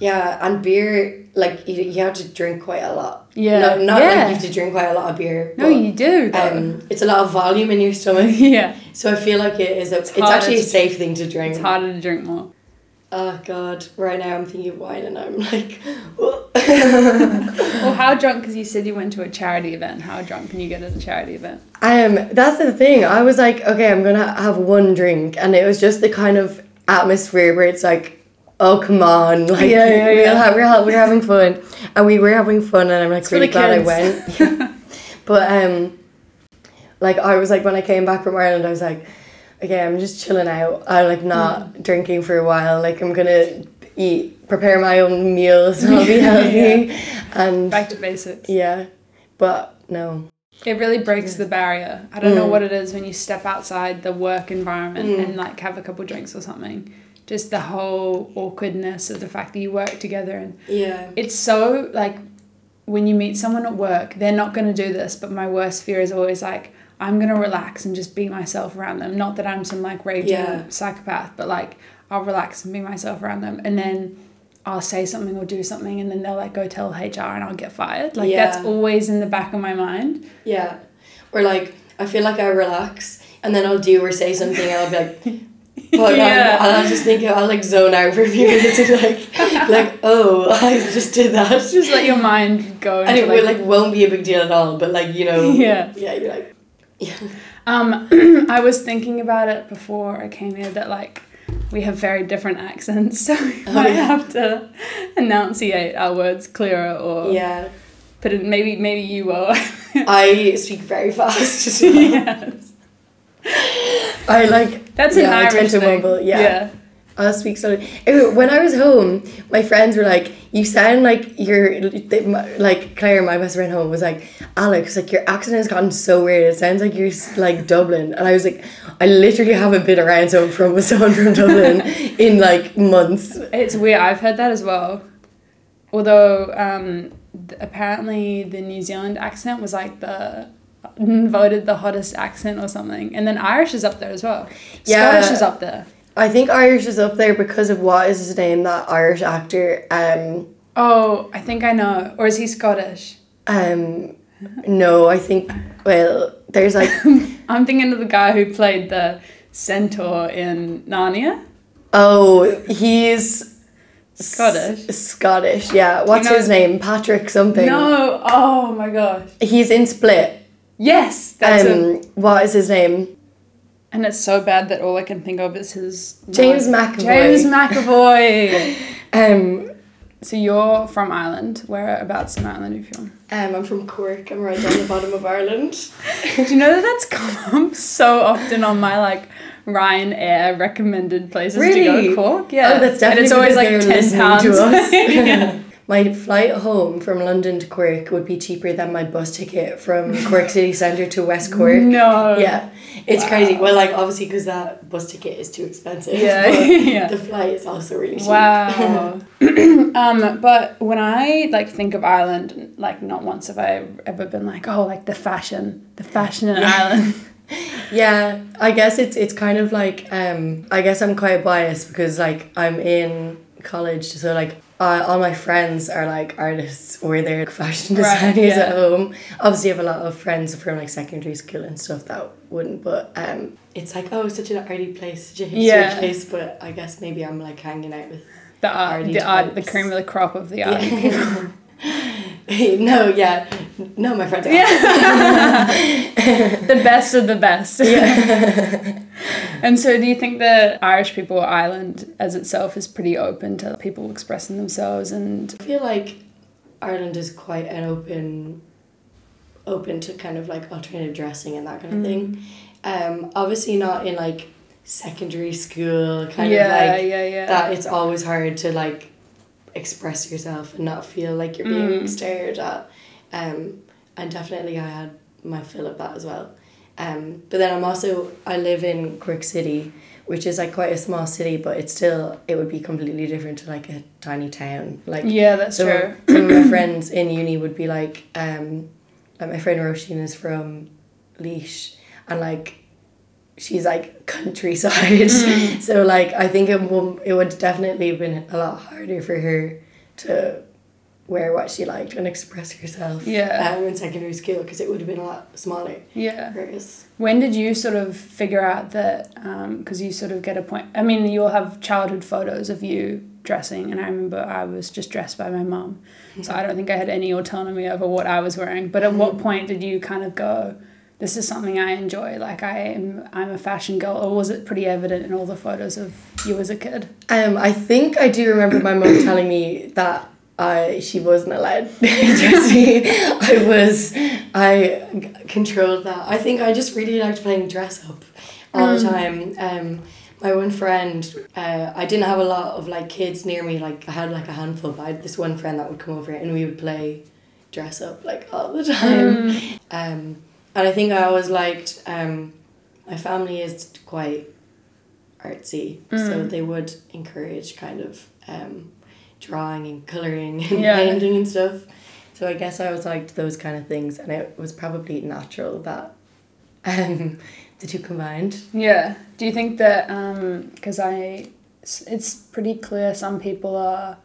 Yeah, and beer, like you, you have to drink quite a lot. Yeah. No, not Yeah. like you have to drink quite a lot of beer. No, but, you do. though. Um, it's a lot of volume in your stomach. yeah. So I feel like it is. A, it's, harder actually a safe thing to drink. It's harder to drink more. Oh God! Right now I'm thinking of wine and I'm like, Well, how drunk? Because you said you went to a charity event. How drunk can you get at a charity event? I um. That's the thing. I was like, okay, I'm gonna have one drink, and it was just the kind of atmosphere where it's like, oh come on, like Yeah, yeah, yeah. we're, ha- we're having fun, and we were having fun, and I'm like for really glad I went. but um, like I was like when I came back from Ireland, I was like, okay, I'm just chilling out. I'm like not Mm. drinking for a while. Like I'm gonna eat, prepare my own meals, and I'll be Yeah. healthy, and Back to basics. yeah, but no. It really breaks the barrier. I don't know Mm. what it is when you step outside the work environment Mm. and like have a couple drinks or something. Just the whole awkwardness of the fact that you work together and Yeah. it's so like when you meet someone at work, they're not going to do this, but my worst fear is always like I'm going to relax and just be myself around them. Not that I'm some like raging Yeah. psychopath, but like I'll relax and be myself around them and then I'll say something or do something and then they'll like go tell HR and I'll get fired. Like Yeah. that's always in the back of my mind. Yeah. Or like I feel like I relax and then I'll do or say something and I'll be like but Yeah. I'll, I'll just think I'll like zone out for a few minutes and like like oh I just did that Just let your mind go. and it will like won't be a big deal at all but like you know Yeah. yeah you're like yeah Um, I was thinking about it before I came here that like we have very different accents, so we Oh, might yeah. have to enunciate our words clearer or yeah But. Maybe maybe you will. I speak very fast well. yes, I like that's Yeah, an I tend Irish to thing. mumble, yeah. yeah. I'll speak slowly. When I was home, my friends were like, "You sound like you're they- like Claire, my best friend home, was like, Alex, like your accent has gotten so weird. It sounds like you're like Dublin." And I was like, "I literally haven't been around someone from someone from Dublin in like months." It's weird. I've heard that as well. Although um, apparently the New Zealand accent was like the voted the hottest accent or something, and then Irish is up there as well. Yeah. Scottish is up there. I think Irish is up there because of what is his name? That Irish actor. Um, Oh, I think I know. Or is he Scottish? um, no, I think. Well, there's like. I'm thinking of the guy who played the centaur in Narnia. Oh, he's Scottish. S- Scottish, yeah. What's know- his name? Patrick something. No, oh my gosh. He's in Split. Yes, that's um, him. what is his name? And it's so bad that all I can think of is his James name. McAvoy. James McAvoy. Um, so you're from Ireland. Whereabouts in Ireland are you from? um, I'm from Cork. I'm right down the bottom of Ireland. Do you know that that's come up so often on my like Ryanair recommended places to Really? go? Cork, yeah. Oh, that's and definitely it's always because like they're ten listening pounds. to us. Yeah. My flight home from London to Cork would be cheaper than my bus ticket from Cork City Centre to West Cork. No. Yeah, it's Wow. crazy. Well, like obviously because that bus ticket is too expensive. Yeah, yeah. The flight is also really cheap. Wow. um, but when I like think of Ireland, like not once have I ever been like, oh, like the fashion, the fashion in Ireland. Yeah, I guess it's it's kind of like um I guess I'm quite biased because like I'm in college so like uh, all my friends are like artists or they're fashion Right, designers yeah. at home. Obviously, I have a lot of friends from like secondary school and stuff that wouldn't, but um, it's like oh, such an arty place, such a hipster Yeah. place. But I guess maybe I'm like hanging out with The art, Arty the art, the cream of the crop of the art. no, yeah, no, my friends. Are the best of the best. yeah. And so, do you think that Irish people, or Ireland as itself, is pretty open to people expressing themselves? And I feel like Ireland is quite an open, open to kind of like alternative dressing and that kind of Mm. thing. Um, obviously not in like secondary school kind yeah, of like yeah, yeah. that. It's always hard to like express yourself and not feel like you're being Mm. stared at. Um, and definitely I had my fill of that as well. Um, but then I'm also I live in Cork City, which is like quite a small city, but it's still it would be completely different to like a tiny town. Like yeah, that's so true. some of my friends in uni would be like, um, like my friend Roisin is from Laois, and like, she's like countryside. Mm. so like, I think it would it would definitely have been a lot harder for her to wear what she liked and express herself. Yeah. Um, in secondary school because it would have been a lot smaller. Yeah. Whereas When did you sort of figure out that? Because you sort of get a point. I mean, you'll have childhood photos of you dressing, and I remember I was just dressed by my mum, so I don't think I had any autonomy over what I was wearing. But at what point did you kind of go? This is something I enjoy. Like I am, I'm a fashion girl. Or was it pretty evident in all the photos of you as a kid? Um, I think I do remember my mum telling me that I she wasn't allowed to dress me. I was I controlled that. I think I just really liked playing dress up all the time. Um, my one friend, uh, I didn't have a lot of like kids near me. Like I had like a handful, but I had this one friend that would come over and we would play dress up like all the time. Um, and I think I always liked. Um, my family is quite artsy, so they would encourage kind of um, drawing and coloring and Yeah. painting and stuff. So I guess I always liked those kind of things, and it was probably natural that um, the two combined. Yeah. Do you think that because I, it's pretty clear some people are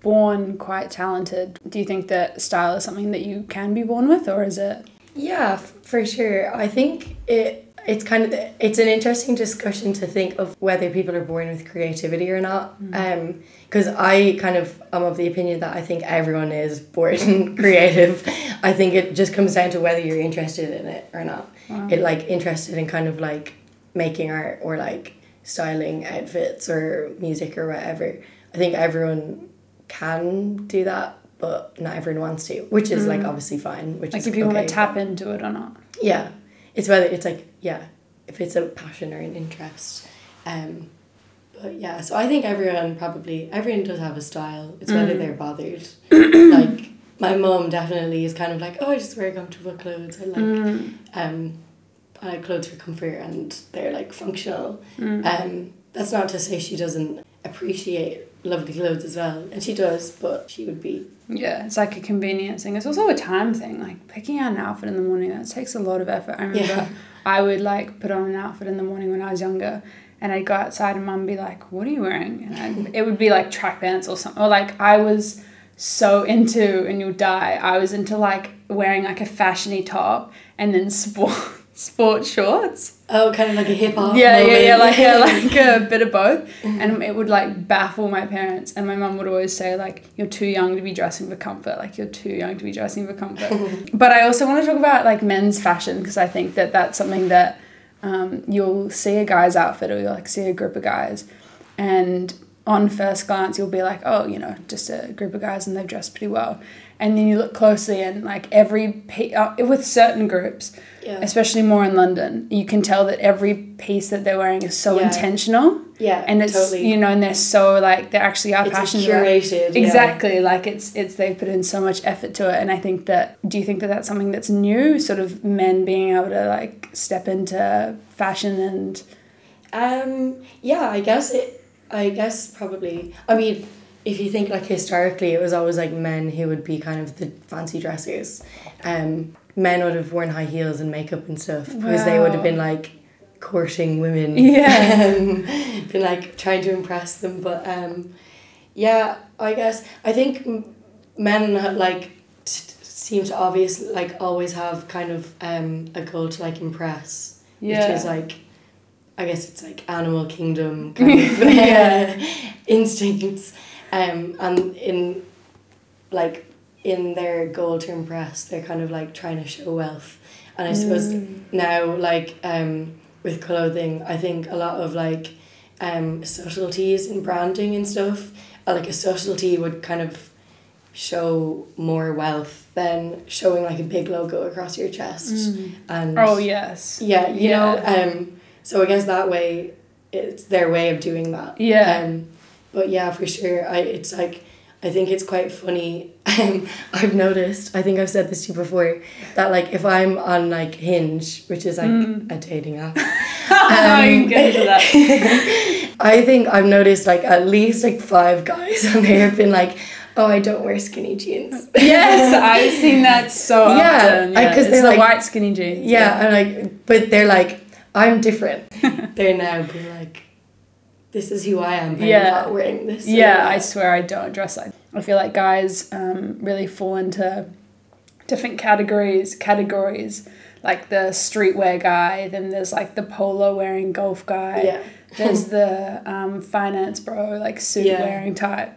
born quite talented. Do you think that style is something that you can be born with, or is it? Yeah, for sure. I think it it's kind of it's an interesting discussion to think of whether people are born with creativity or not. Um, because I kind of am of the opinion that I think everyone is born creative. I think it just comes down to whether you're interested in it or not. It like interested in kind of like making art or like styling outfits or music or whatever. I think everyone can do that, but not everyone wants to, which is like obviously fine. Which is Like is if you want to tap into it or not. Yeah, it's whether it's like yeah, if it's a passion or an interest, um, but yeah. So I think everyone probably everyone does have a style. It's whether they're bothered. like my mom definitely is kind of like oh I just wear comfortable clothes. I like um, I like clothes for comfort and they're like functional. Um, that's not to say she doesn't appreciate lovely clothes as well, and she does, but she would be Yeah, it's like a convenience thing. It's also a time thing. Like picking out an outfit in the morning, that takes a lot of effort. I remember Yeah. I would like put on an outfit in the morning when I was younger, and I'd go outside and mum would be like, "What are you wearing?" And I'd, it would be like track pants or something. Or like I was so into, and you'll die. I was into like wearing like a fashiony top and then sport sport shorts. oh kind of like a hip hop. Yeah, yeah, yeah, like a, like a bit of both, and it would like baffle my parents. And my mum would always say like, "You're too young to be dressing for comfort. Like you're too young to be dressing for comfort." but I also want to talk about like men's fashion because I think that that's something that um, you'll see a guy's outfit or you'll like see a group of guys, and on first glance you'll be like, "Oh, you know, just a group of guys and they've dressed pretty well." And then you look closely and like every pe- uh, with certain groups, yeah. especially more in London, you can tell that every piece that they're wearing is so Yeah. intentional. Yeah, And it's totally. you know, and they're so like they actually are it's passionate. about- curated. yeah. Exactly, like it's it's they put in so much effort to it, and I think that. Do you think that that's something that's new? Sort of men being able to like step into fashion and Um. Yeah, I guess it. I guess probably. I mean, if you think like historically, it was always like men who would be kind of the fancy dressers. Um, men would have worn high heels and makeup and stuff because they would have been like courting women. Yeah. um, been like trying to impress them, but um, yeah, I guess I think men uh, like t- seem to obviously like always have kind of um a goal to like impress yeah, which is like I guess it's like animal kingdom kind of Yeah. instincts um and in like in their goal to impress they're kind of like trying to show wealth and I suppose Mm. now like um with clothing I think a lot of like um subtleties in branding and stuff uh, like a subtlety would kind of show more wealth than showing like a big logo across your chest and oh yes, yeah, you Yeah. know, um, so I guess that way, it's their way of doing that. Yeah. Um, but yeah, for sure, I it's like I think it's quite funny. Um, I've noticed. I think I've said this to you before that like if I'm on like Hinge, which is like Mm. a dating app, I'm good to that. I think I've noticed like at least like five guys on there have been like, oh, I don't wear skinny jeans. yes, I've seen that so Yeah, often. Yeah, 'cause it's they're the like- white skinny jeans. Yeah, and like, but they're like, I'm different. they're now being like, this is who I am. But Yeah. I'm not wearing this. Yeah, I swear I don't dress like. I feel like guys um, really fall into different categories categories like the streetwear guy then there's like the polo wearing golf guy Yeah. there's the um, finance bro like suit Yeah. wearing type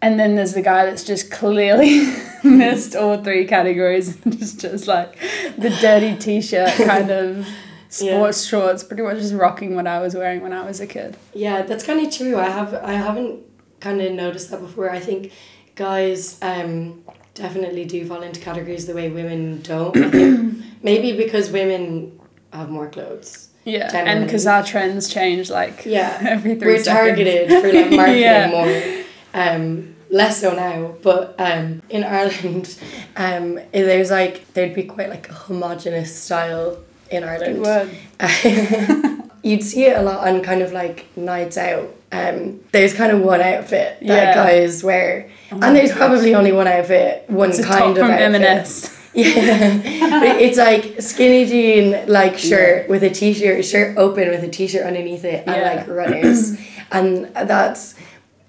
and then there's the guy that's just clearly missed all three categories and just just like the dirty t-shirt kind of sports shorts pretty much just rocking what i was wearing when i was a kid Yeah, that's kind of true. I have I haven't kind of noticed that before. I think guys um definitely do fall into categories the way women don't. Maybe because women have more clothes. yeah and because our trends change like Yeah. every 3 We're seconds. targeted for like marketing Yeah. more. Um less so now, but um in Ireland um there's like there'd be quite like a homogenous style in Good Ireland. word. You'd see it a lot on kind of like nights out. Um, there's kind of one outfit that Yeah. guys wear, Oh and there's gosh. probably only one outfit, one It's kind of from outfit. M&S. Yeah, But it's like skinny jean like shirt with a t-shirt, shirt open with a t-shirt underneath it, and Yeah. like runners, and that's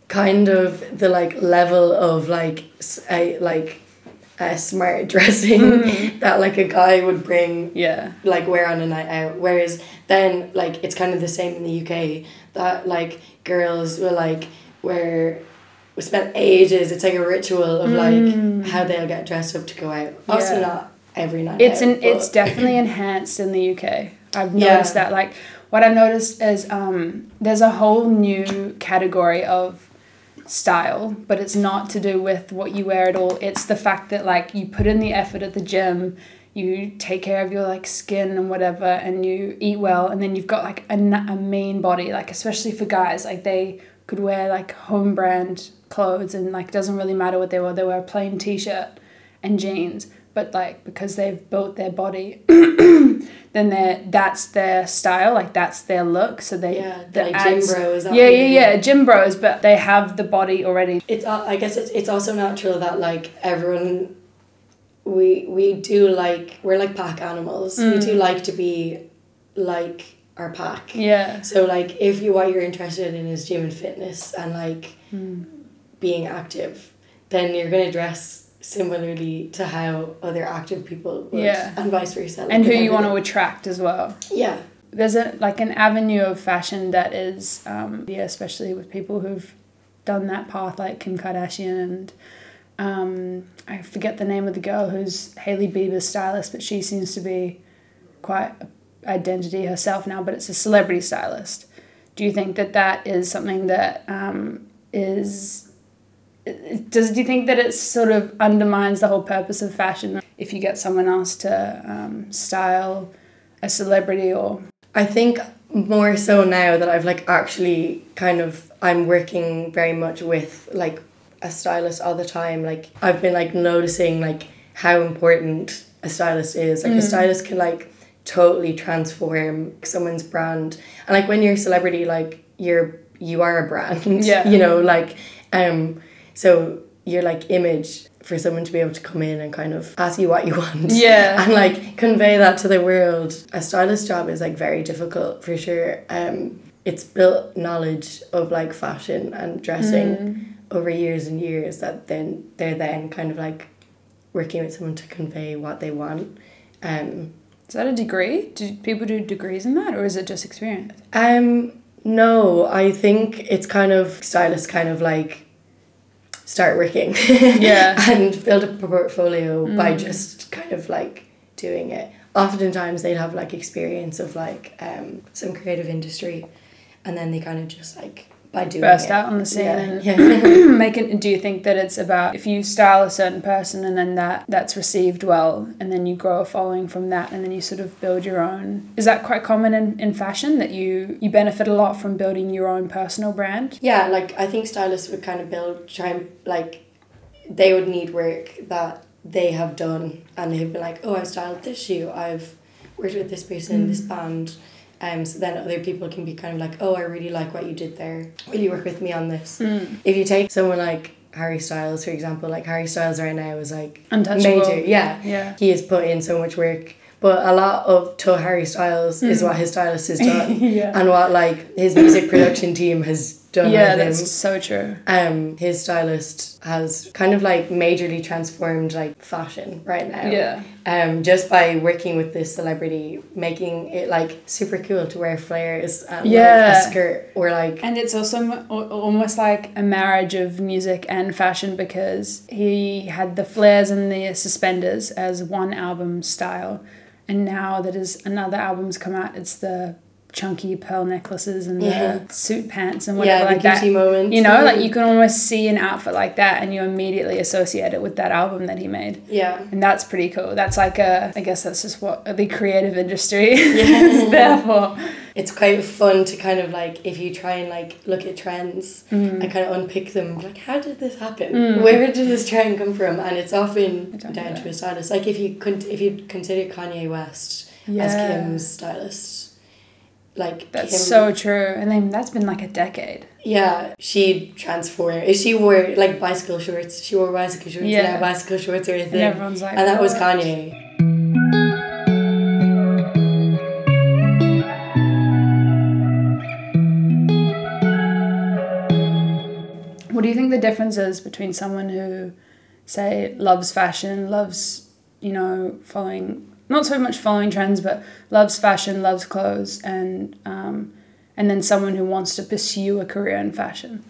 kind of the like level of like a like uh, smart dressing Mm. that like a guy would bring Yeah. like wear on a night out. Whereas then like it's kind of the same in the UK that like girls will like wear we spend ages. It's like a ritual of like how they'll get dressed up to go out. Also Mm. Yeah. not every night. It's out, an it's definitely enhanced in the UK. I've Yeah. noticed that like what I've noticed is um there's a whole new category of style, but it's not to do with what you wear at all. It's the fact that like you put in the effort at the gym, you take care of your like skin and whatever and you eat well and then you've got like a, a mean body like especially for guys like they could wear like home brand clothes and like it doesn't really matter what they wear they wear a plain t-shirt and jeans but like because they've built their body then they that's their style like that's their look so they Yeah, that like gym bros, yeah yeah yeah gym bros but they have the body already It's al- I guess it's it's also natural that like everyone we we do like we're like pack animals. We Mm. do like to be like our pack. yeah So like if you what you're interested in is gym and fitness and like Mm. being active, then you're gonna dress similarly to how other active people would Yeah. and vice versa. like and who you want to attract as well Yeah. there's a like an avenue of fashion that is um, yeah especially with people who've done that path like Kim Kardashian and um, I forget the name of the girl who's Hailey Bieber's stylist but she seems to be quite a identity herself now but it's a celebrity stylist do you think that that is something that um, is does do you think that it sort of undermines the whole purpose of fashion if you get someone else to um, style a celebrity or I think more so now that I've like actually kind of I'm working very much with like a stylist all the time. Like I've been like noticing like how important a stylist is. Like a stylist can like totally transform someone's brand. And like when you're a celebrity, like you're you are a brand. Yeah. You know, like um so your like image for someone to be able to come in and kind of ask you what you want. Yeah. and like convey that to the world. A stylist job is like very difficult for sure. Um it's built knowledge of like fashion and dressing over years and years that then they're then kind of like working with someone to convey what they want. Um is that a degree? Do people do degrees in that or is it just experience? Um no i think it's kind of stylists kind of like start working Yeah. and build up a portfolio by just kind of like doing it oftentimes they'd have like experience of like um some creative industry and then they kind of just like by doing burst it. out on the scene yeah, and yeah. making do you think that it's about if you style a certain person and then that that's received well and then you grow a following from that and then you sort of build your own is that quite common in, in fashion that you you benefit a lot from building your own personal brand? Yeah like i think stylists would kind of build try and like they would need work that they have done and they've been like oh i've styled this shoe. I've worked with this person this mm. band um, so then other people can be kind of like oh i really like what you did there. Will you work with me on this? If you take someone like harry styles for example like harry styles right now is like Untouchable. major. Yeah. Yeah. He has put in so much work. But a lot of to harry styles is what his stylist has done yeah. and what like his music production team has done yeah, that's so true. Um, his stylist has kind of like majorly transformed like fashion right now. Yeah. Um, just by working with this celebrity, making it like super cool to wear flares and like, Yeah. a skirt or like And it's also m- almost like a marriage of music and fashion because he had the flares and the suspenders as one album style, and now that is another album's come out, it's the chunky pearl necklaces and Yeah. the suit pants and whatever yeah, like that. Moment. You know, like you can almost see an outfit like that, and you immediately associate it with that album that he made. Yeah. And that's pretty cool. That's like a, I guess that's just what the creative industry is there for. It's quite fun to kind of like if you try and like look at trends Mm. and kind of unpick them like how did this happen where did this trend come from and it's often down to a stylist like if you could if you consider Kanye West as Kim's stylist like That's so true. And then that's been like a decade. yeah she transformed if she wore like bicycle shorts she wore bicycle shorts Yeah. now bicycle shorts or anything And everyone's like, and that was Kanye What do you think the difference is between someone who, say, loves fashion, loves, you know, following, not so much following trends, but loves fashion, loves clothes, and, um, and then someone who wants to pursue a career in fashion?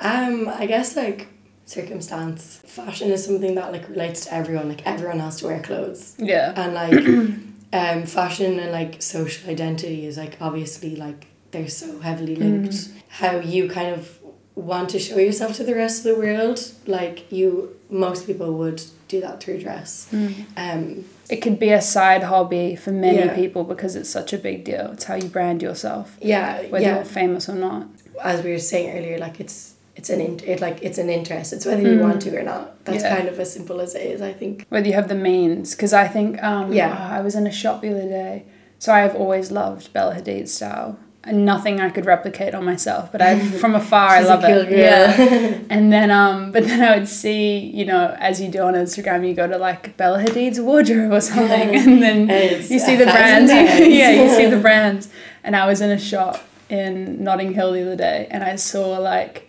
Um, I guess like circumstance. Fashion is something that like relates to everyone. Like everyone has to wear clothes. Yeah. And like um fashion and like social identity is like obviously like they're so heavily linked. How you kind of want to show yourself to the rest of the world. Like you most people would do that through dress. Um It could be a side hobby for many Yeah. people because it's such a big deal. It's how you brand yourself, yeah, whether yeah. you're famous or not. As we were saying earlier, like it's it's an in, it like it's an interest. It's whether you want to or not. That's Yeah. kind of as simple as it is, I think. whether you have the means because i think um, Yeah. i was in a shop the other day so i've always loved bella hadid's style nothing i could replicate on myself but i from afar i love it girl. yeah and then um but then i would see you know as you do on instagram you go to like bella hadid's wardrobe or something and then It's you see the brands yeah you see the brands and i was in a shop in notting hill the other day and i saw like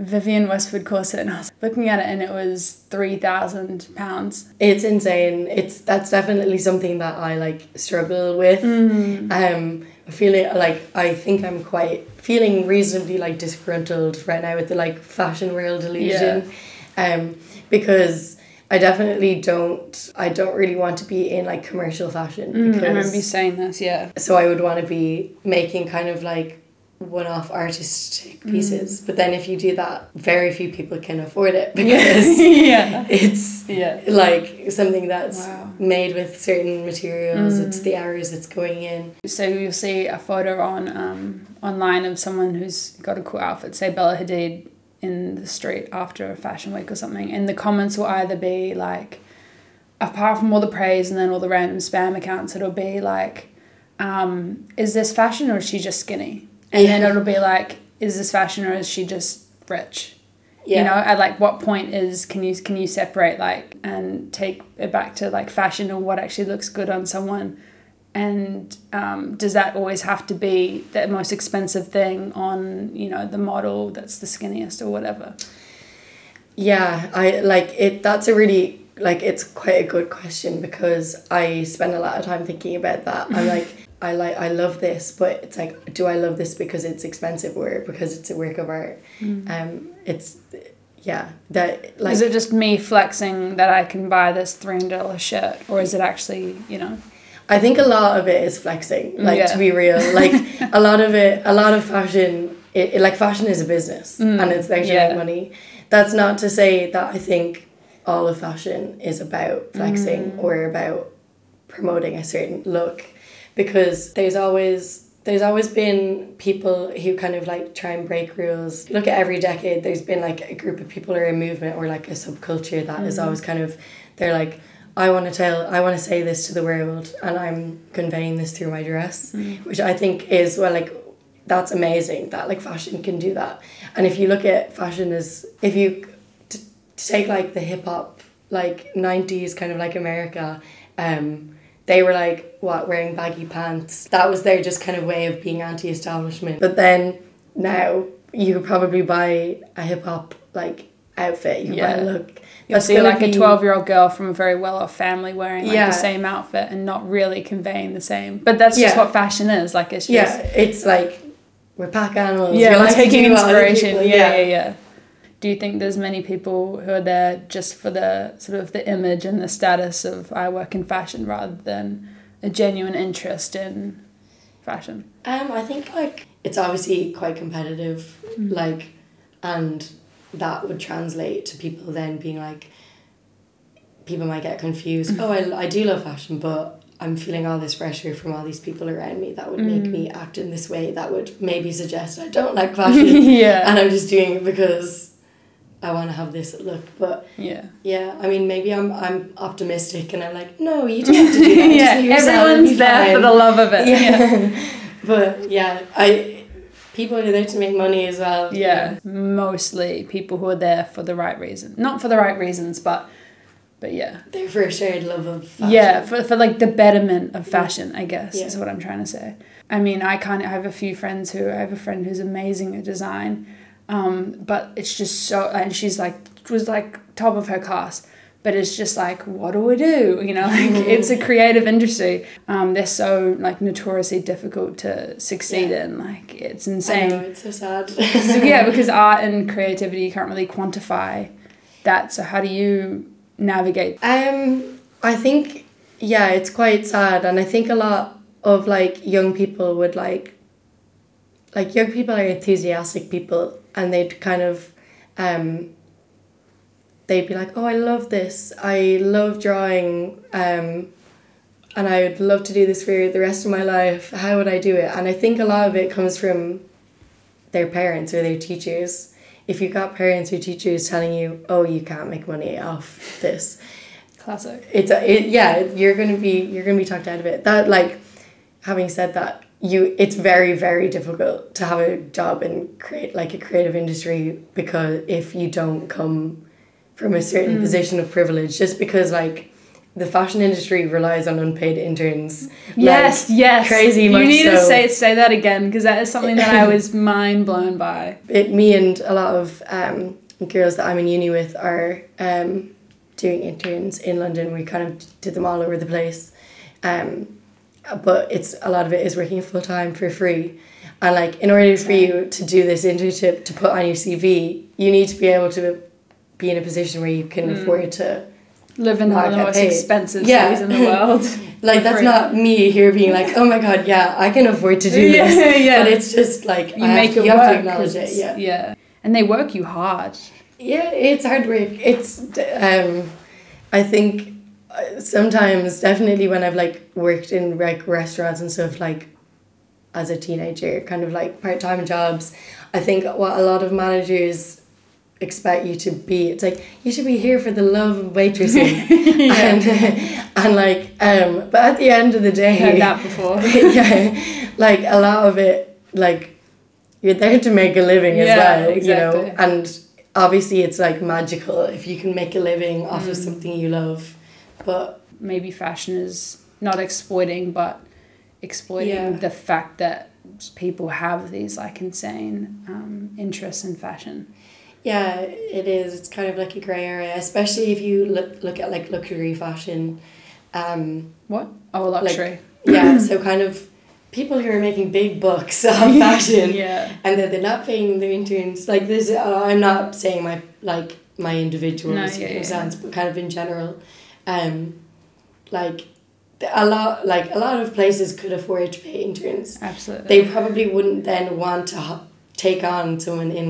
Vivienne Westwood corset, and I was looking at it, and it was three thousand pounds. It's insane. It's that's definitely something that I like struggle with. Um, feeling like I think I'm quite feeling reasonably like disgruntled right now with the like fashion world illusion, um, because I definitely don't. I don't really want to be in like commercial fashion Mm, because I remember you saying this, yeah. so I would want to be making kind of like one-off artistic Mm. pieces. But then if you do that, very few people can afford it because yeah. it's Yeah. like something that's Wow. made with certain materials Mm. it's the hours it's going in So you'll see a photo on um, online of someone who's got a cool outfit, say Bella Hadid in the street after a fashion week or something, and the comments will either be like, apart from all the praise and then all the random spam accounts, it'll be like, um, is this fashion or is she just skinny? And then it'll be like, is this fashion or is she just rich? yeah. you know at like what point is can you can you separate like and take it back to like fashion or what actually looks good on someone? And um, does that always have to be the most expensive thing on you know the model that's the skinniest or whatever? Yeah i like it that's a really like it's quite a good question because i spend a lot of time thinking about that. I'm like i like i love this but it's like do i love this because it's expensive or because it's a work of art um it's yeah that like is it just me flexing that i can buy this $300 shirt or is it actually you know I think a lot of it is flexing, like Yeah. to be real. Like a lot of it, a lot of fashion, it, it- like fashion is a business and it's there to Mm. yeah. make money. That's not to say that I think all of fashion is about flexing Mm. or about promoting a certain look because there's always there's always been people who kind of like try and break rules. Look at every decade there's been like a group of people or a movement or like a subculture that is always kind of they're like I want to tell I want to say this to the world and I'm conveying this through my dress which I think is well like that's amazing that like fashion can do that. And if you look at fashion as if you t- take like the hip hop like 90s kind of like America um they were like what wearing baggy pants that was their just kind of way of being anti-establishment but then now you could probably buy a hip hop like outfit. You could buy Yeah. a look. You'll see like a 12 year old girl from a very well off family wearing like Yeah. the same outfit and not really conveying the same. But that's just Yeah. what fashion is. Like it's just. Yeah, it's like we're pack animals. Yeah, we we're like taking do what other inspiration. people- yeah, yeah, yeah. Do you think there's many people who are there just for the sort of the image and the status of I work in fashion rather than a genuine interest in fashion? Um, I think like it's obviously quite competitive, Mm. like, and that would translate to people then being like, people might get confused. Mm. oh, I, I do love fashion, but I'm feeling all this pressure from all these people around me that would make Mm. me act in this way that would maybe suggest I don't like fashion, yeah. and I'm just doing it because I want to have this look. But yeah. yeah, I mean, maybe I'm I'm optimistic and I'm like, no, you don't have to do that. yeah, Just yourself, it'll everyone's there for the love of it. Yeah. yeah. but yeah, I people are there to make money as well. yeah. Mostly people who are there for the right reason. Not for the right reasons, but but yeah. They're for a shared love of fashion. Yeah, for, for like the betterment of fashion, I guess, Yeah. is what I'm trying to say. I mean, I kind of have a few friends who, I have a friend who's amazing at design, um, but it's just so, and she's like, was like top of her class, but it's just like, what do we do? You know, like it's a creative industry. Um, they're so like notoriously difficult to succeed Yeah. in. Like it's I insane. know, it's so sad. So, yeah, because art and creativity you can't really quantify that. So how do you navigate? Um, I think yeah, it's quite sad, and I think a lot of like young people would like, like young people are enthusiastic people, and they'd kind of, um. They'd be like, "Oh, I love this. I love drawing, um, and I would love to do this for the rest of my life. How would I do it?" And I think a lot of it comes from their parents or their teachers. If you've got parents or teachers telling you, "Oh, you can't make money off this," Classic. it's a, it, yeah you're gonna be you're gonna be talked out of it that like having said that you it's very very difficult to have a job in create like a creative industry because if you don't come from a certain Mm. position of privilege just because like the fashion industry relies on unpaid interns Yes, yes. crazy You much need to so. say say that again because that is something that I was mind blown by. it, me and a lot of um, girls that I'm in uni with are um, doing interns in London. We kind of did them all over the place. Um, but it's a lot of it is working full time for free. And like in order for you to do this internship to put on your CV, you need to be able to be in a position where you can Mm. afford to Live in one of the most hey, expensive yeah. cities in the world. like that's free. not me here being like, oh my god, yeah, I can afford to do Yeah, this. yeah. But it's just like You I make to- it you work. have to acknowledge it. Yeah. yeah. And they work you hard. Yeah, it's hard work. It's um, I think sometimes definitely when I've like worked in like restaurants and stuff like as a teenager, kind of like part time jobs. I think what a lot of managers expect you to be it's like you should be here for the love of waitressing and and like um but at the end of the day Heard that before. yeah like a lot of it like you're there to make a living as Yeah, well exactly. you know and obviously it's like magical if you can make a living off Mm. of something you love but Maybe fashion is not exploiting, but exploiting Yeah. the fact that people have these like insane um, interests in fashion. yeah it is it's kind of like a gray area especially if you look, look at like luxury fashion um What? Oh, luxury. yeah so kind of people who are making big bucks on fashion yeah. and that they're not paying their interns like this uh, i'm not saying my like my individual No, yeah, circumstance but kind of in general um like a lot like a lot of places could afford to pay interns Absolutely. they probably wouldn't then want to take on someone in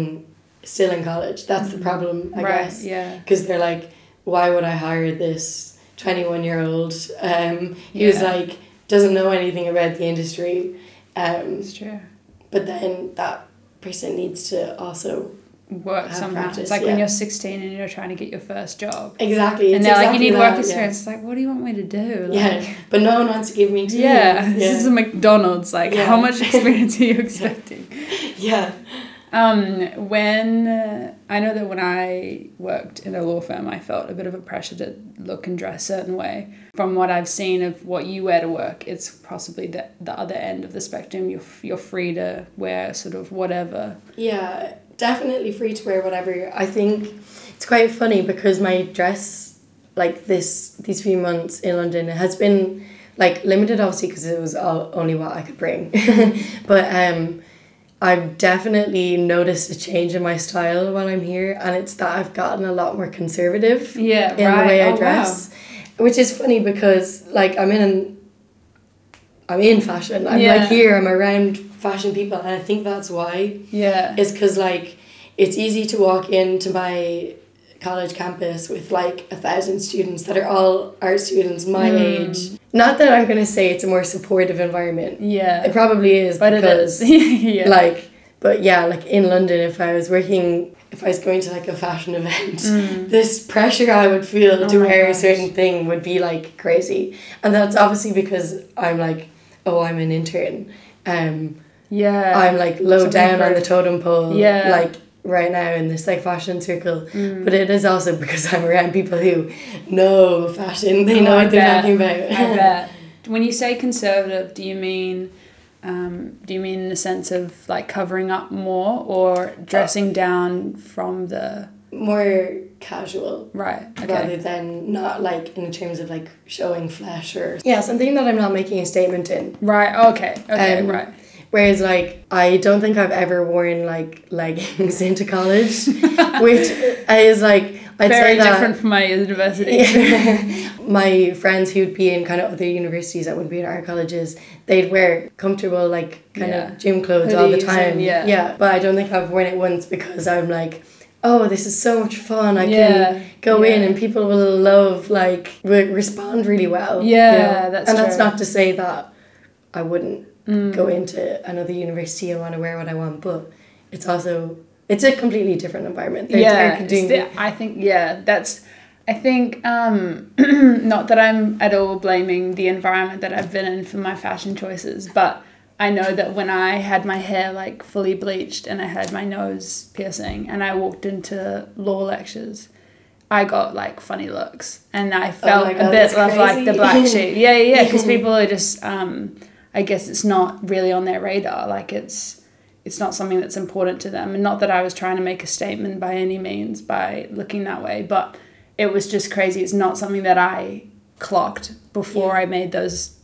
still in college that's the problem i Mm-hmm. right. guess Yeah. because they're like why would i hire this 21 year old um he was like doesn't know anything about the industry um It's true. but then that person needs to also Work somehow. practice, it's like when you're 16 and you're trying to get your first job. exactly and it's they're like, you need that, work yeah. experience. It's like, what do you want me to do? Like, yeah but no one wants to give me experience Yeah, this is a McDonald's. Like, Yeah. how much experience are you expecting? yeah Um, when uh, I know that when I worked in a law firm, I felt a bit of a pressure to look and dress a certain way. From what I've seen of what you wear to work, it's possibly the, the other end of the spectrum. You're, you're free to wear sort of whatever. Yeah, definitely free to wear whatever. I think it's quite funny because my dress, like this, these few months in London, has been like limited obviously because it was all, only what I could bring, but um, I've definitely noticed a change in my style while I'm here, and it's that I've gotten a lot more conservative Yeah, in right. the way I Oh, dress, which is funny because like I'm in, I'm in fashion. I'm Yeah. like here. I'm around fashion people, and I think that's why Yeah. It's because like it's easy to walk into my college campus with like a thousand students that are all art students my Mm. age. Not that I'm gonna say it's a more supportive environment. Yeah. It probably is, But it because is. yeah. like, but yeah, like in London, if I was working, if I was going to like a fashion event, this pressure I would feel Mm. Oh to wear a certain thing would be like crazy, and that's obviously because I'm like, oh, I'm an intern. Um, yeah. I'm like low Something down on the totem pole. Yeah. Like right now in this like fashion circle. Mm. But it is also because I'm around people who know fashion. They Oh, know I what they're talking about. I bet. When you say conservative, do you mean um, do you mean in the sense of like covering up more or dressing down from the More casual. right? Okay. Rather than not like in terms of like showing flesh or yeah, something that I'm not making a statement in. Right. Okay. Okay. Um, right. Whereas like I don't think I've ever worn like leggings into college, which is like I'd Very say that different from my university. my friends who'd be in kind of other universities that would be in our colleges, they'd wear comfortable like kind Yeah. of gym clothes all the time. and- yeah. yeah. But I don't think I've worn it once because I'm like, oh, this is so much fun. I Yeah, can go in and people will love like re- respond really well. you Yeah, know? that's and that's not to say that I wouldn't Mm. go into another university and want to wear what I want, but it's also it's a completely different environment. They're- yeah, they're doing- the- I think yeah, that's. I think um, not that I'm at all blaming the environment that I've been in for my fashion choices, but I know that when I had my hair like fully bleached and I had my nose piercing and I walked into law lectures, I got like funny looks and I felt Oh my a bit of like the black sheep. Yeah, yeah, yeah, because people are just. Um, I guess it's not really on their radar. Like it's it's not something that's important to them. And not that I was trying to make a statement by any means by looking that way, but it was just crazy. It's not something that I clocked before Yeah. I made those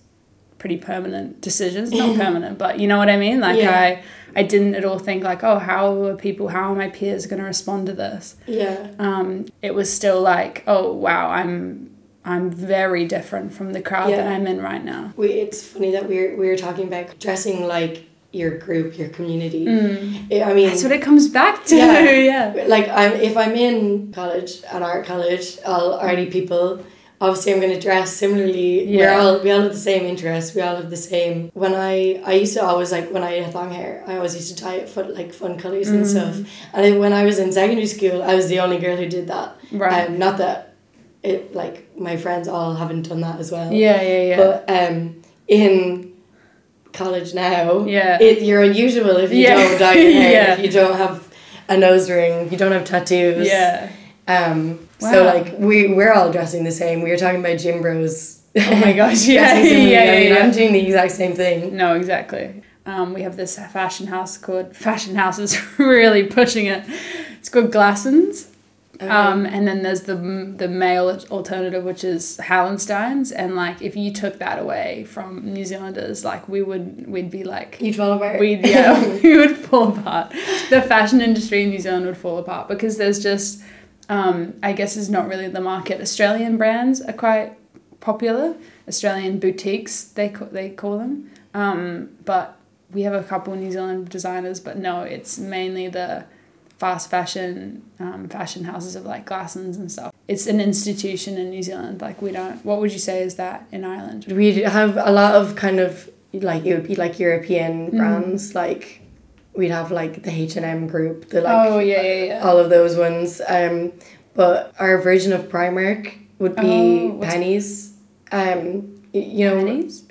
pretty permanent decisions. Not permanent, but you know what I mean? Like Yeah. I I didn't at all think like, oh, how are people, how are my peers going to respond to this? yeah. Um, it was still like, oh wow, I'm I'm very different from the crowd that I'm in right now. We, it's funny that we're we're talking about dressing like your group, your community. I I mean, That's what it comes back to. Yeah. yeah. like I'm if I'm in college, an art college, all arty people. Obviously, I'm gonna dress similarly. Yeah. We're all we all have the same interests. We all have the same. When I I used to always like when I had long hair, I always used to dye it for like fun colors Mm. and stuff. And then when I was in secondary school, I was the only girl who did that. Right. Um, not that it like my friends all haven't done that as well. Yeah, yeah, yeah. But um, in college now, Yeah. it, you're unusual if you Yeah. don't dye your hair, Yeah. if you don't have a nose ring, you don't have tattoos. yeah. Um. So like we we're all dressing the same. We were talking about gym bros. Oh my gosh, yeah, similarly. yeah, I mean, yeah, I'm doing the exact same thing. No, exactly. Um, we have this fashion house called Fashion House is really pushing it. It's called Glassons. Um, and then there's the the male alternative, which is Hallensteins, and like if you took that away from New Zealanders, like we would we'd be like You'd fall apart. we'd yeah we would fall apart. The fashion industry in New Zealand would fall apart because there's just um, I guess is not really the market. Australian brands are quite popular. Australian boutiques they ca- they call them, um, but we have a couple New Zealand designers. But no, it's mainly the fast fashion um, fashion houses of like Glassons and stuff. It's an institution in New Zealand. Like we don't. What would you say is that in Ireland? we have a lot of kind of like it would be like European Mm. brands like we'd have like the H and M group, the like oh yeah yeah yeah. all of those ones. Um, but our version of Primark would be Oh, Penneys. Um, you know, Penneys?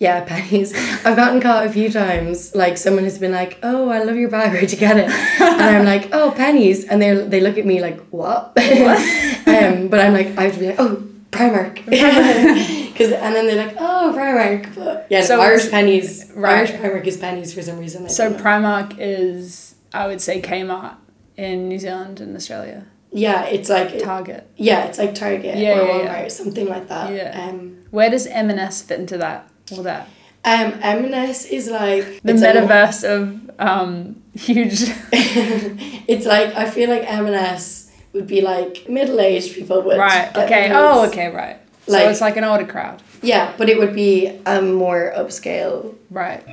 Yeah, Penneys. I've gotten caught a few times. Like someone has been like, "Oh, I love your bag. Where'd you get it?" and I'm like, "Oh, Penneys." And they they look at me like, "What?" um, but I'm like, I have to be like, "Oh, Primark." Because and then they're like, "Oh, Primark." But yeah, So Irish Penneys. right. Irish Primark is Penneys for some reason. So. Primark is, I would say, Kmart in New Zealand and Australia. yeah, it's like Target. yeah, it's like Target Yeah, or Walmart, yeah. something like that. Yeah. Um, Where does M&S fit into that? All that. um, M&S is like The it's like metaverse of um, huge. it's like I feel like M&S would be like middle-aged people would right. Okay. those. Oh, okay. Right. Like- so it's like an older crowd. Yeah, but it would be a more upscale. Right.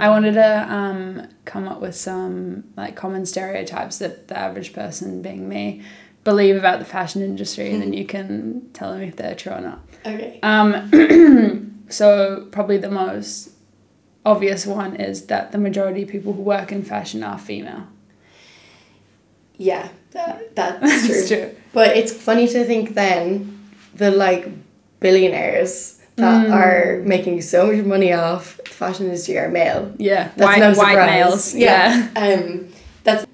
I wanted to um, come up with some like common stereotypes that the average person, being me, believe about the fashion industry, and then you can tell them if they're true or not. Okay. Um, so probably the most obvious one is that the majority of people who work in fashion are female. Yeah, that, that's true. True. But it's funny to think then the like billionaires that Mm. are making so much money off the fashion industry are male. Yeah, That's white no white males. Yeah. Yeah. Um, that's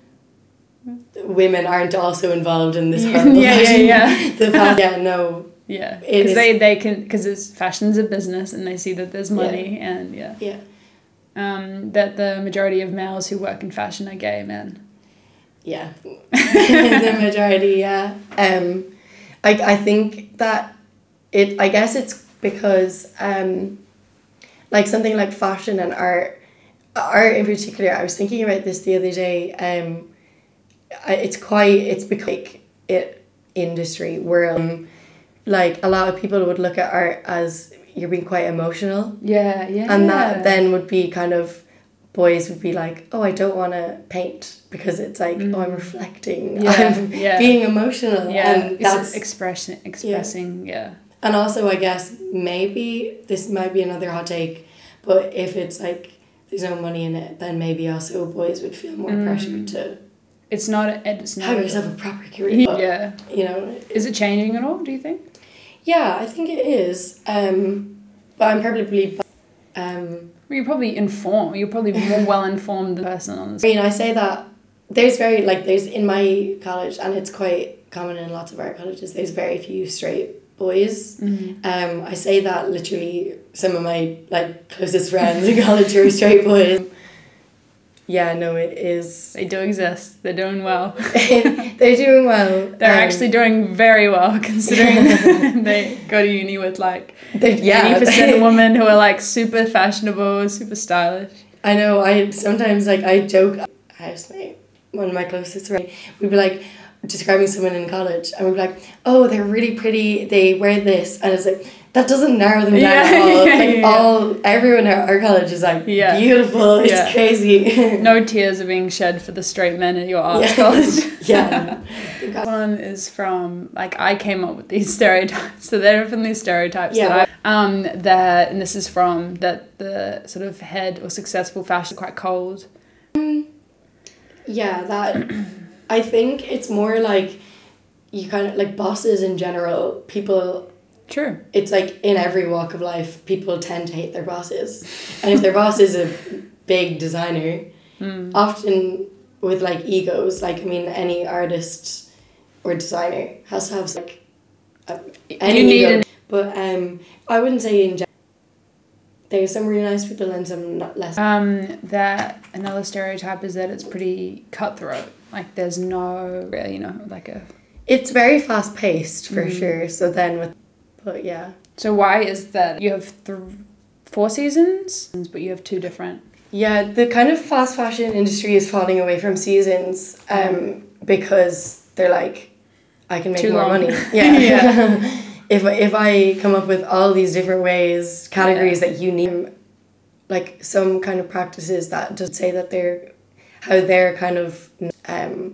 women aren't also involved in this Yeah, horrible yeah, fashion. yeah. the yeah, no, Yeah, because they they can because it's fashion's a business and they see that there's money and yeah, yeah, um, that the majority of males who work in fashion are gay men. yeah. the majority, yeah. Um, I I think that it. I guess it's because um, like something like fashion and art, art in particular. I was thinking about this the other day. Um, it's quite. It's because like it industry where um, like a lot of people would look at art as you're being quite emotional. Yeah, yeah. and that then would be kind of boys would be like oh i don't want to paint because it's like oh i'm reflecting Mm. Yeah, i'm yeah. being emotional yeah, and it's that's expression expressing. Yeah. and also i guess maybe this might be another hot take but if it's like there's no money in it then maybe also boys would feel more Mm. pressure to it's not. A, it's not. have a- yourself a proper career yeah. you know Is it changing at all? Do you think? Yeah i think it is um but i'm probably um Well, you're probably informed. You're probably more well informed than the person on I this. mean, I say that there's very like there's in my college, and it's quite common in lots of our colleges. There's very few straight boys. Mm-hmm. Um, I say that literally some of my like closest friends in college are straight boys. Yeah, no, it is. They do exist. They're doing well. They're doing well. They're Um, actually doing very well considering they go to uni with like yeah. 80% women who are like super fashionable, super stylish. I know. I sometimes like I joke. i Housemate, one of my closest friends, we'd be like describing someone in college, and we'd be like, "Oh, they're really pretty. They wear this," and it's like that doesn't narrow them down Yeah, at all. yeah, like yeah. all everyone at our college is like Yeah. beautiful. It's Yeah. crazy. No tears are being shed for the straight men at your arts Yeah. college. yeah. This one is from like I came up with these stereotypes. So they're from these stereotypes Yeah, that I um that and this is from that the sort of head or successful fashion quite cold. Yeah, that I think it's more like you kind of like bosses in general. People True. it's like in every walk of life, people tend to hate their bosses. And if their boss is a big designer, Mm. often with like egos, like I mean, any artist or designer has to have like a, any You need ego. an- But um, I wouldn't say in general. There's some really nice people and some not less. Um, that another stereotype is that it's pretty cutthroat. Like there's no, you know, like a. It's very fast paced for Mm. sure. So then with, but yeah. So why is that? You have th- four seasons, but you have two different. Yeah, the kind of fast fashion industry is falling away from seasons um, because they're like, I can make Too more long. money. Yeah. Yeah. if, if I come up with all these different ways, categories that you need, like some kind of practices that just say that they're, how they're kind of um,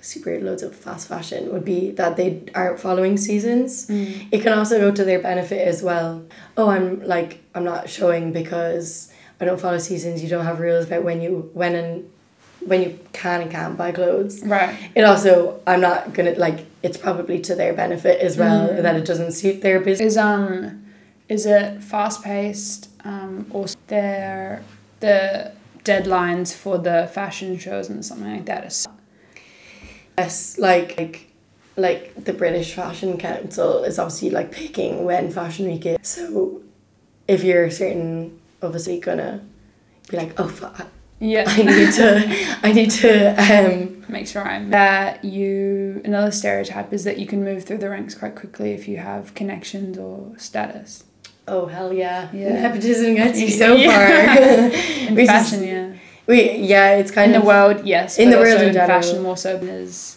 super loads of fast fashion would be that they aren't following seasons. Mm. It can also go to their benefit as well. Oh, I'm like I'm not showing because I don't follow seasons. You don't have rules about when you when and when you can and can't buy clothes. Right. It also I'm not gonna like it's probably to their benefit as well Mm. that it doesn't suit their business. Is um, is it fast paced? Um, or their the deadlines for the fashion shows and something like that is Yes, like like like the British Fashion Council is obviously like picking when Fashion Week is. So if you're certain, obviously gonna be like, oh fuck, yeah. I need to, I need to, um, make sure I'm that you another stereotype is that you can move through the ranks quite quickly if you have connections or status. oh hell yeah, Yeah. nepotism gets you so Yeah. far. In Which is- fashion, yeah. We yeah, it's kind In of the world, yes. in but the world also in general. fashion more so because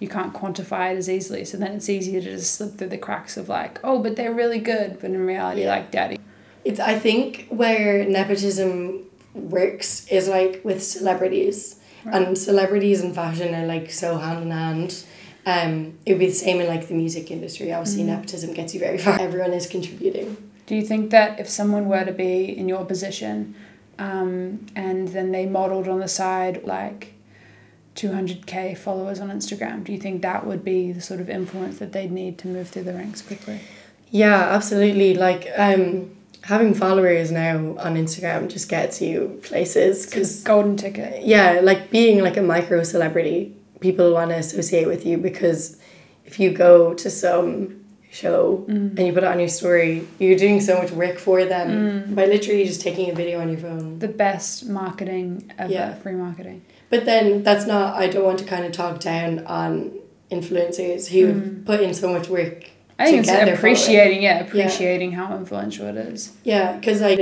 you can't quantify it as easily. So then it's easier to just slip through the cracks of like, oh, but they're really good, but in reality, Yeah. like daddy. It's I think where nepotism works is like with celebrities. And celebrities and fashion are like so hand in hand. Um, it would be the same in like the music industry. Obviously, Mm. nepotism gets you very far. Everyone is contributing. Do you think that if someone were to be in your position, um, and then they modeled on the side like 200k followers on Instagram, do you think that would be the sort of influence that they'd need to move through the ranks quickly? Yeah, absolutely. Like um, having followers now on Instagram just gets you places because Golden ticket. yeah, like being like a micro celebrity, people want to associate with you because if you go to some show Mm. and you put it on your story, you're doing so much work for them Mm. by literally just taking a video on your phone. The best marketing ever, Yeah. free marketing. But then that's not, I don't want to kind of talk down on influencers who Mm. put in so much work. I think it's appreciating, yeah, appreciating how influential it is. Yeah, because like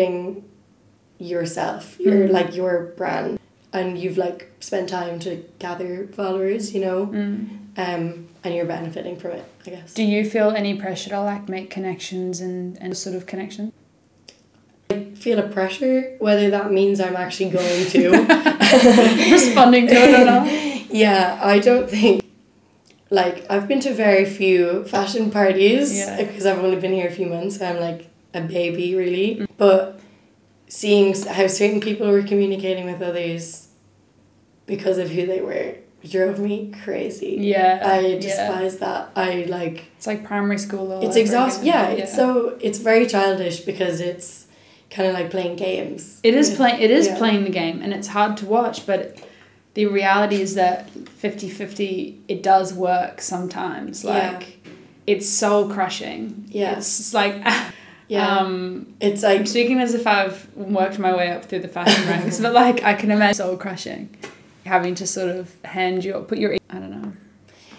yourself, you're Mm. like your brand, and you've like spent time to gather followers, you know, Mm. um, and you're benefiting from it, I guess. Do you feel any pressure to like make connections and, and sort of connection? I feel a pressure, whether that means I'm actually going to. Responding to it or not? yeah, I don't think. Like I've been to very few fashion parties Yeah. because I've only been here a few months. So I'm like a baby, really. Mm. But seeing how certain people were communicating with others because of who they were drove me crazy. Yeah. I yeah. despise that. I like It's like primary school. It's exhausting. again. Yeah, it's so it's very childish because it's kind of like playing games. It is playing. It is yeah. playing the game, and it's hard to watch. But the reality is that 50-50, It does work sometimes. Yeah. Like it's soul crushing. Yeah. It's like. Yeah, Um, it's I'm like speaking as if I've worked my way up through the fashion ranks, but like I can imagine soul crushing, having to sort of hand your put your I don't know.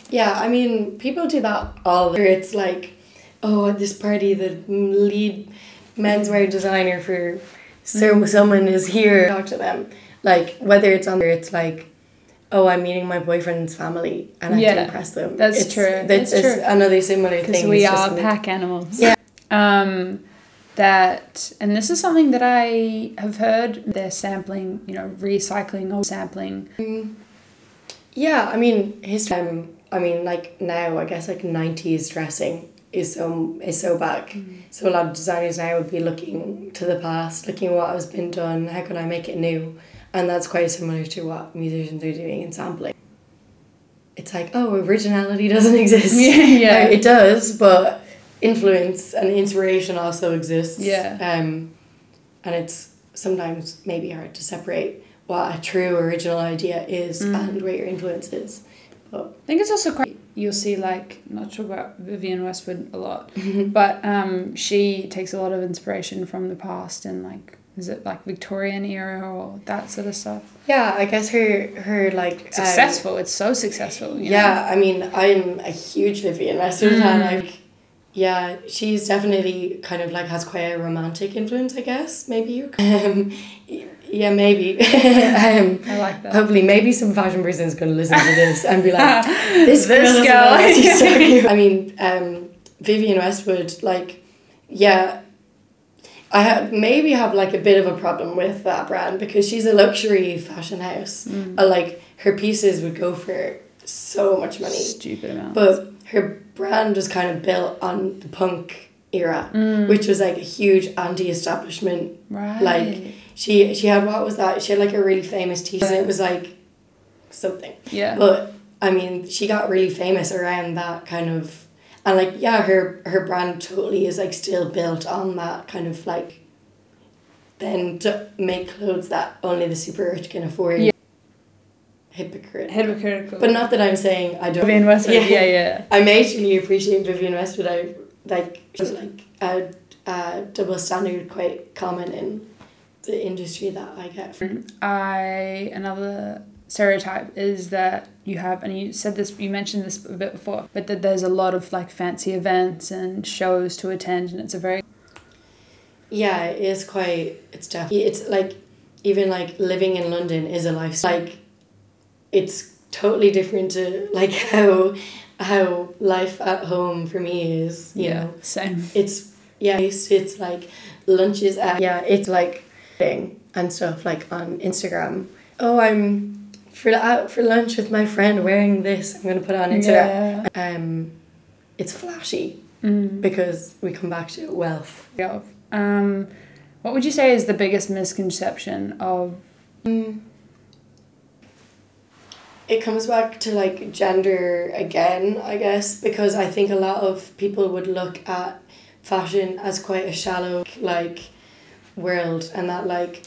Yeah, I mean, people do that all. the- It's like, oh, at this party, the lead menswear designer for so someone is here. Talk to them, like whether it's on there, it's like, oh, I'm meeting my boyfriend's family, and I have Yeah, to impress them. that's It's- true, That's, true. another similar because thing. we it's just are like- pack animals. Yeah. Um, that and this is something that I have heard. They're sampling, you know, recycling or sampling. Yeah, I mean, his um, I mean, like now, I guess like nineties dressing is so is so back. Mm. So a lot of designers now would be looking to the past, looking at what has been done. How can I make it new? And that's quite similar to what musicians are doing in sampling. It's like, oh, originality doesn't exist. Yeah, yeah. Like, it does, but influence and inspiration also exists. Yeah. Um, and it's sometimes maybe hard to separate what a true original idea is Mm. and where your influence is. But I think it's also quite. You'll see, like, not talk about Vivienne Westwood a lot, but um, she takes a lot of inspiration from the past and like, is it like Victorian era or that sort of stuff? yeah, I guess her her like um, Successful. it's so successful. You yeah, I mean, I'm a huge Vivienne Westwood fan. Mm. Like, yeah, she's definitely kind of like has quite a romantic influence. I guess maybe you. Um, yeah, maybe. um, I like that. hopefully, maybe some fashion person is going to listen to this and be like, this, This girl. doesn't girl. know she's talking about." I mean, um, Vivienne Westwood, like, yeah. I have maybe have like a bit of a problem with that brand because she's a luxury fashion house. Mm. Uh, like her pieces would go for so much money. Stupid amount. But her brand was kind of built on the punk era, Mm. which was like a huge anti establishment. right. like, she she had what was that? She had like a really famous T-shirt. It was like something. Yeah. But I mean, she got really famous around that kind of, and like yeah, her her brand totally is like still built on that kind of like. Then to make clothes that only the super rich can afford. Yeah. Hypocrite. Hypocritical. But not that I'm saying I don't. Vivienne Westwood. Yeah. Yeah, yeah. I majorly appreciate Vivienne Westwood. I like she's like a, a double standard quite common in the industry that I get from. I another stereotype is that you have and you said this you mentioned this a bit before but that there's a lot of like fancy events and shows to attend and it's a very Yeah, it is quite. It's definitely. It's like even like living in London is a life. Like, it's totally different to like how how life at home for me is. You yeah know, same it's yeah. It's, it's like lunches at yeah. It's like thing and stuff like on Instagram. Oh, I'm for out for lunch with my friend wearing this. I'm gonna put on Instagram. yeah Um, it's flashy mm. because we come back to wealth. Yeah. um what would you say is the biggest misconception of Mm. It comes back to like gender again, I guess, because I think a lot of people would look at fashion as quite a shallow like world and that like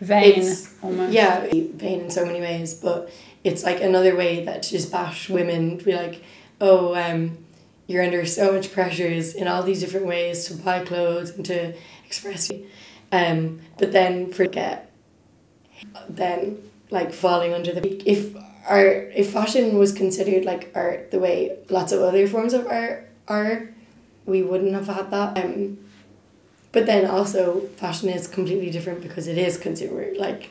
vain almost yeah, vain in so many ways, but it's like another way that to just bash women to be like, oh, um, you're under so much pressures in all these different ways to buy clothes and to express you. Um, but then forget then like falling under the if art if fashion was considered like art the way lots of other forms of art are, we wouldn't have had that. Um, but then also fashion is completely different because it is consumer like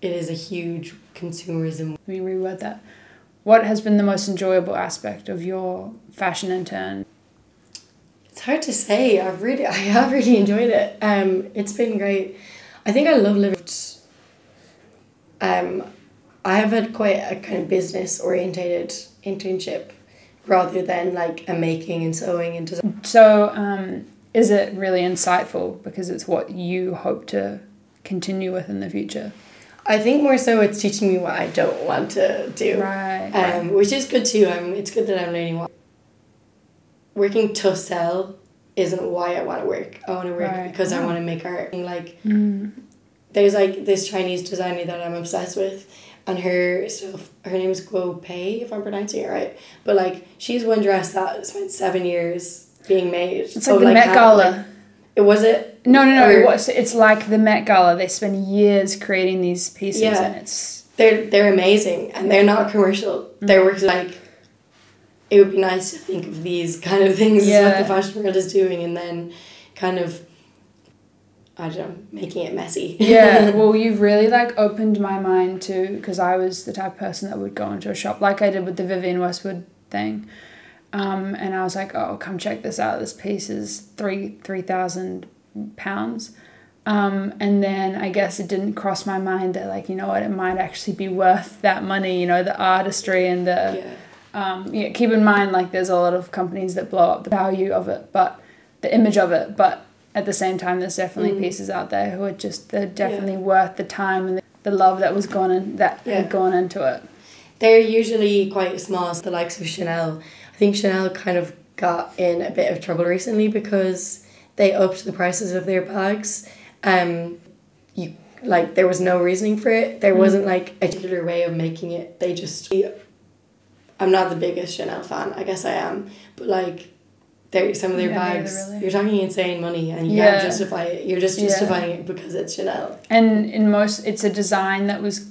it is a huge consumerism. let me reword that what has been the most enjoyable aspect of your fashion intern It's hard to say. I've really I have really enjoyed it. Um it's been great. I think I love living um I have had quite a kind of business orientated internship rather than like a making and sewing and design. So, um, is it really insightful because it's what you hope to continue with in the future? I think more so it's teaching me what I don't want to do. Right. um, which is good too. Um, it's good that I'm learning what working to sell isn't why I want to work. I want to work Right. because I Oh. want to make art. And like Mm. there's like this Chinese designer that I'm obsessed with, and her stuff. Her name is Guo Pei, if I'm pronouncing it right. But like she's one dress that spent seven years being made. It's So, like the Met how- Gala. like, it was it. no, no, no. or- It was, it's like the Met Gala. They spend years creating these pieces, Yeah. and it's They're they're amazing and they're not commercial. Mm. Their work like it would be nice to think of these kind of things as Yeah. what the fashion world is doing and then kind of I don't making it messy. yeah. Well, you've really like opened my mind to because I was the type of person that would go into a shop like I did with the Vivienne Westwood thing, um, and I was like, oh, come check this out. This piece is three three thousand pounds. Um, and then I guess it didn't cross my mind that like you know what it might actually be worth that money you know the artistry and the yeah. um, yeah, keep in mind like there's a lot of companies that blow up the value of it, but the image of it, but at the same time, there's definitely Mm. pieces out there who are just they're definitely worth the time and the, the love that was gone in, that Yeah. had gone into it. They're usually quite small, so the likes of Chanel. I think Chanel kind of got in a bit of trouble recently because they upped the prices of their bags. Um, you like there was no reasoning for it. There Mm. wasn't like a particular way of making it. They just. I'm not the biggest Chanel fan. I guess I am, but like. There, some of their Yeah, bags, really. you're talking insane money, and you Yeah. can't justify it. You're just Yeah. justifying it because it's Chanel. And in most, it's a design that was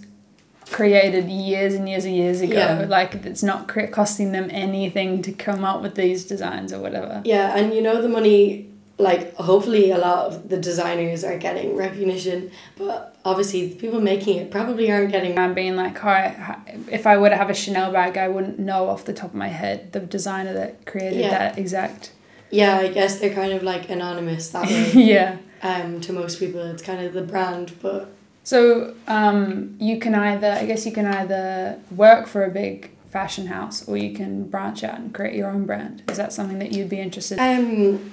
created years and years and years ago. Yeah. Like it's not costing them anything to come up with these designs or whatever. Yeah, and you know the money, like hopefully a lot of the designers are getting recognition, but obviously the people making it probably aren't getting. I'm being like, hi, if I were to have a Chanel bag, I wouldn't know off the top of my head the designer that created Yeah. that exact. Yeah, I guess they're kind of like anonymous that way. yeah. um, to most people, it's kind of the brand, but So um, you can either, I guess you can either work for a big fashion house or you can branch out and create your own brand. Is that something that you'd be interested in? um,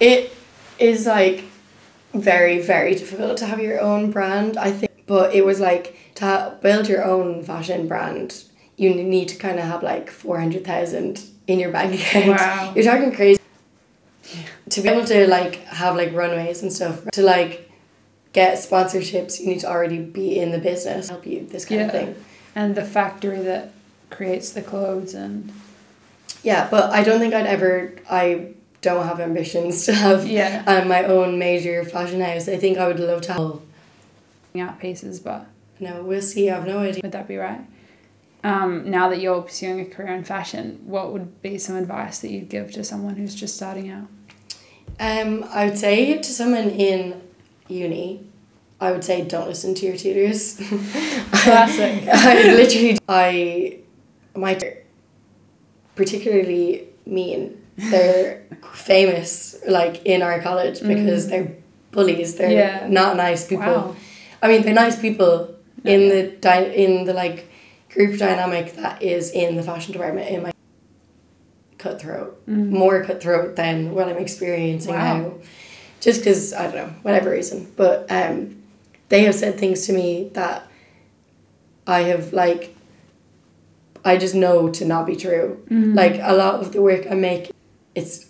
it is like very very difficult to have your own brand. I think, but it was like to build your own fashion brand. You need to kind of have like four hundred thousand in your bank account. Wow. You're talking crazy. To be able to like have like runways and stuff to like get sponsorships, you need to already be in the business. Help you this kind of thing. And the factory that creates the clothes and Yeah, but I don't think I'd ever. I don't have ambitions to have yeah, um, my own major fashion house. I think I would love to have. out pieces, but No, we'll see. I have no idea. would that be right? Um, now that you're pursuing a career in fashion, what would be some advice that you'd give to someone who's just starting out? Um, I would say to someone in uni, I would say don't listen to your tutors. Classic. I literally, I, my, particularly mean. They're famous like in our college because they're bullies. They're Mm. Yeah. not nice people. Wow. I mean, they're nice people in the dy- in the like group dynamic that is in the fashion department in my cutthroat, Mm. more cutthroat than what I'm experiencing Wow. now. Just because I don't know, whatever reason, but um, they have said things to me that I have like. I just know to not be true. Mm. Like a lot of the work I make, it's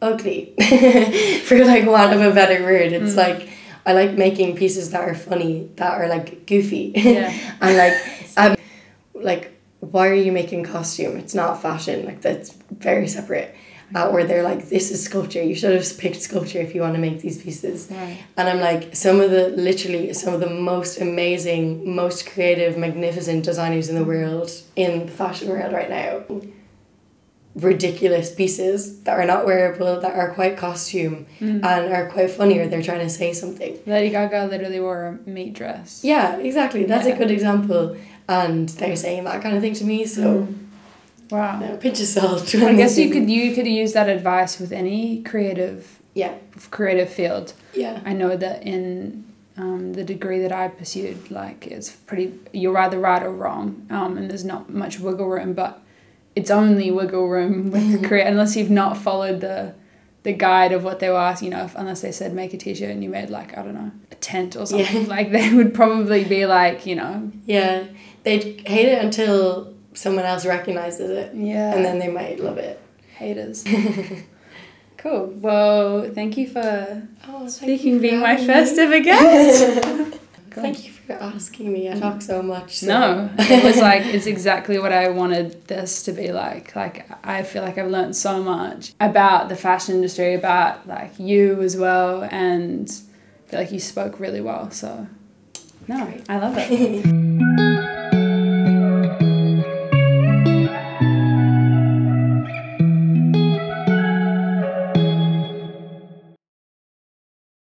ugly, for like want of a better word. It's Mm. like I like making pieces that are funny, that are like goofy, Yeah. and like um, like why are you making costume? It's not fashion. Like that's very separate. Uh, where they're like, this is sculpture. You should have picked sculpture if you want to make these pieces. Right. And I'm like, some of the literally some of the most amazing, most creative, magnificent designers in the world in the fashion world right now. Ridiculous pieces that are not wearable, that are quite costume Mm. and are quite funny, or they're trying to say something. Lady Gaga literally wore a meat dress. Yeah, exactly. That's Yeah. a good example. And they're saying that kind of thing to me, so Mm. Wow. know, pinch of salt. I guess you could you could use that advice with any creative Yeah, creative field. yeah. I know that in um, the degree that I pursued, like it's pretty you're either right or wrong, um, and there's not much wiggle room. But it's only wiggle room with the mm-hmm. career unless you've not followed the the guide of what they were asking. You know, if, unless they said make a t-shirt and you made like I don't know a tent or something, Yeah. like they would probably be like you know Yeah. They'd hate it until someone else recognizes it. yeah And then they might love it. haters. cool. Well, thank you for Oh, speaking, being my first ever guest. Cool. Thank you for asking me. I talk so much. So. No, it was like it's exactly what I wanted this to be like. Like I feel like I've learned so much about the fashion industry, about like you as well, and I feel like you spoke really well. So no, I love it.